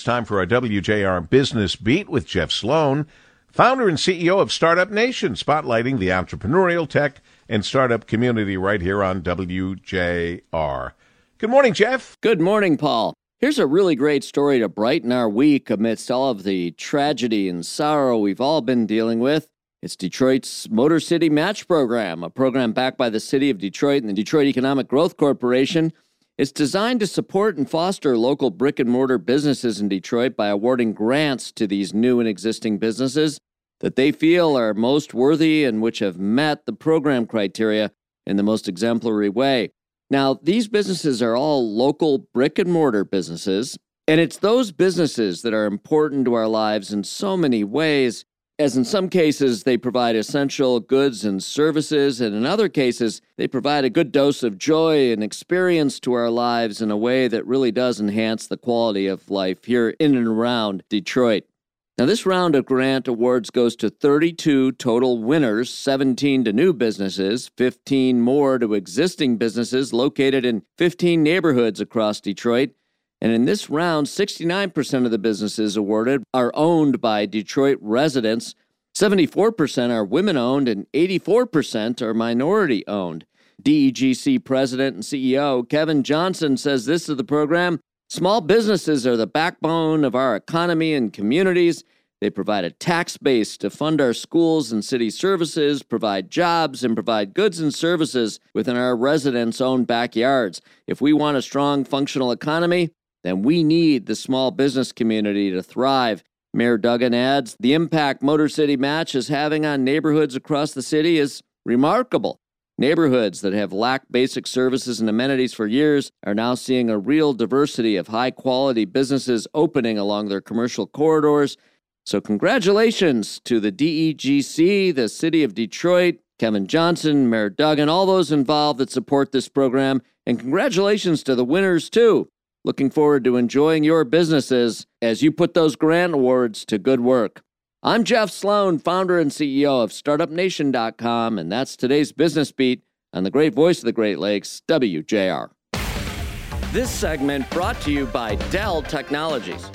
It's time for our WJR Business Beat with Jeff Sloan, founder and CEO of Startup Nation, spotlighting the entrepreneurial tech and startup community right here on WJR. Good morning, Jeff. Good morning, Paul. Here's a really great story to brighten our week amidst all of the tragedy and sorrow we've all been dealing with. It's Detroit's Motor City Match Program, a program backed by the City of Detroit and the Detroit Economic Growth Corporation. It's designed to support and foster local brick and mortar businesses in Detroit by awarding grants to these new and existing businesses that they feel are most worthy and which have met the program criteria in the most exemplary way. Now, these businesses are all local brick and mortar businesses, and it's those businesses that are important to our lives in so many ways as in some cases they provide essential goods and services, and in other cases they provide a good dose of joy and experience to our lives in a way that really does enhance the quality of life here in and around Detroit. Now, this round of grant awards goes to 32 total winners 17 to new businesses, 15 more to existing businesses located in 15 neighborhoods across Detroit, and in this round, 69% of the businesses awarded are owned by Detroit residents, 74% are women owned, and 84% are minority owned. DEGC President and CEO Kevin Johnson says this of the program Small businesses are the backbone of our economy and communities. They provide a tax base to fund our schools and city services, provide jobs, and provide goods and services within our residents' own backyards. If we want a strong, functional economy, then we need the small business community to thrive. Mayor Duggan adds the impact Motor City Match is having on neighborhoods across the city is remarkable. Neighborhoods that have lacked basic services and amenities for years are now seeing a real diversity of high quality businesses opening along their commercial corridors. So, congratulations to the DEGC, the City of Detroit, Kevin Johnson, Mayor Duggan, all those involved that support this program. And congratulations to the winners, too. Looking forward to enjoying your businesses as you put those grant awards to good work. I'm Jeff Sloan, founder and CEO of StartupNation.com, and that's today's Business Beat on the great voice of the Great Lakes, WJR. This segment brought to you by Dell Technologies.